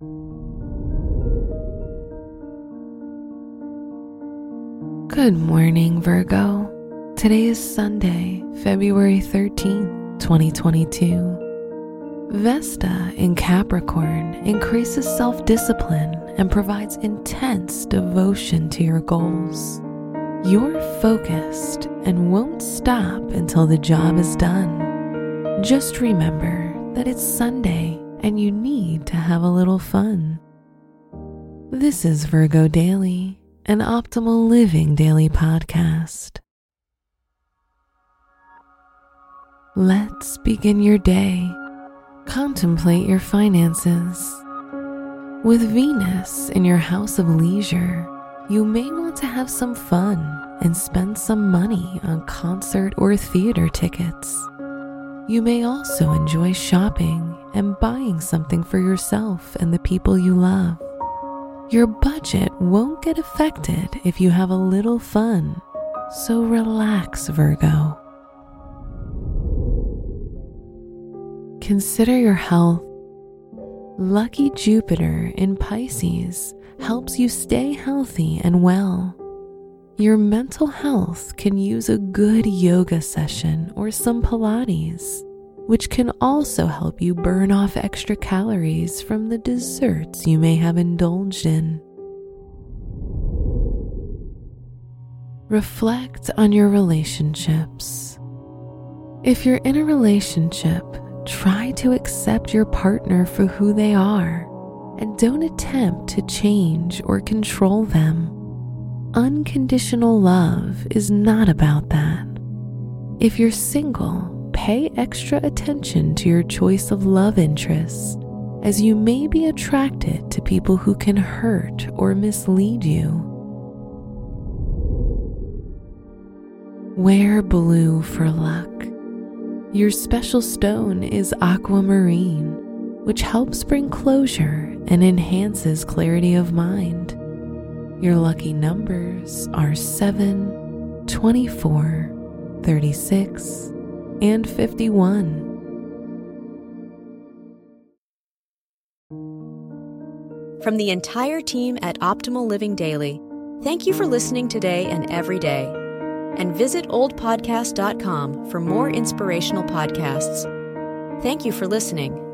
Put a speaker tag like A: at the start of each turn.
A: Good morning, Virgo. Today is Sunday, February 13th, 2022. Vesta in Capricorn increases self discipline and provides intense devotion to your goals. You're focused and won't stop until the job is done. Just remember that it's Sunday and you need to have a little fun. This is Virgo Daily, an optimal living daily podcast. Let's begin your day. Contemplate your finances. With Venus in your house of leisure, you may want to have some fun and spend some money on concert or theater tickets. You may also enjoy shopping and buying something for yourself and the people you love. Your budget won't get affected if you have a little fun, so relax, Virgo. Consider your health. Lucky Jupiter in Pisces helps you stay healthy and well. Your mental health can use a good yoga session or some Pilates, which can also help you burn off extra calories from the desserts you may have indulged in. Reflect on your relationships. If you're in a relationship, try to accept your partner for who they are and don't attempt to change or control them. Unconditional love is not about that. If you're single, pay extra attention to your choice of love interest, as you may be attracted to people who can hurt or mislead you. Wear blue for luck. Your special stone is aquamarine, which helps bring closure and enhances clarity of mind. Your lucky numbers are 7, 24, 36, and 51.
B: From the entire team at Optimal Living Daily, thank you for listening today and every day and visit oldpodcast.com for more inspirational podcasts. Thank you for listening.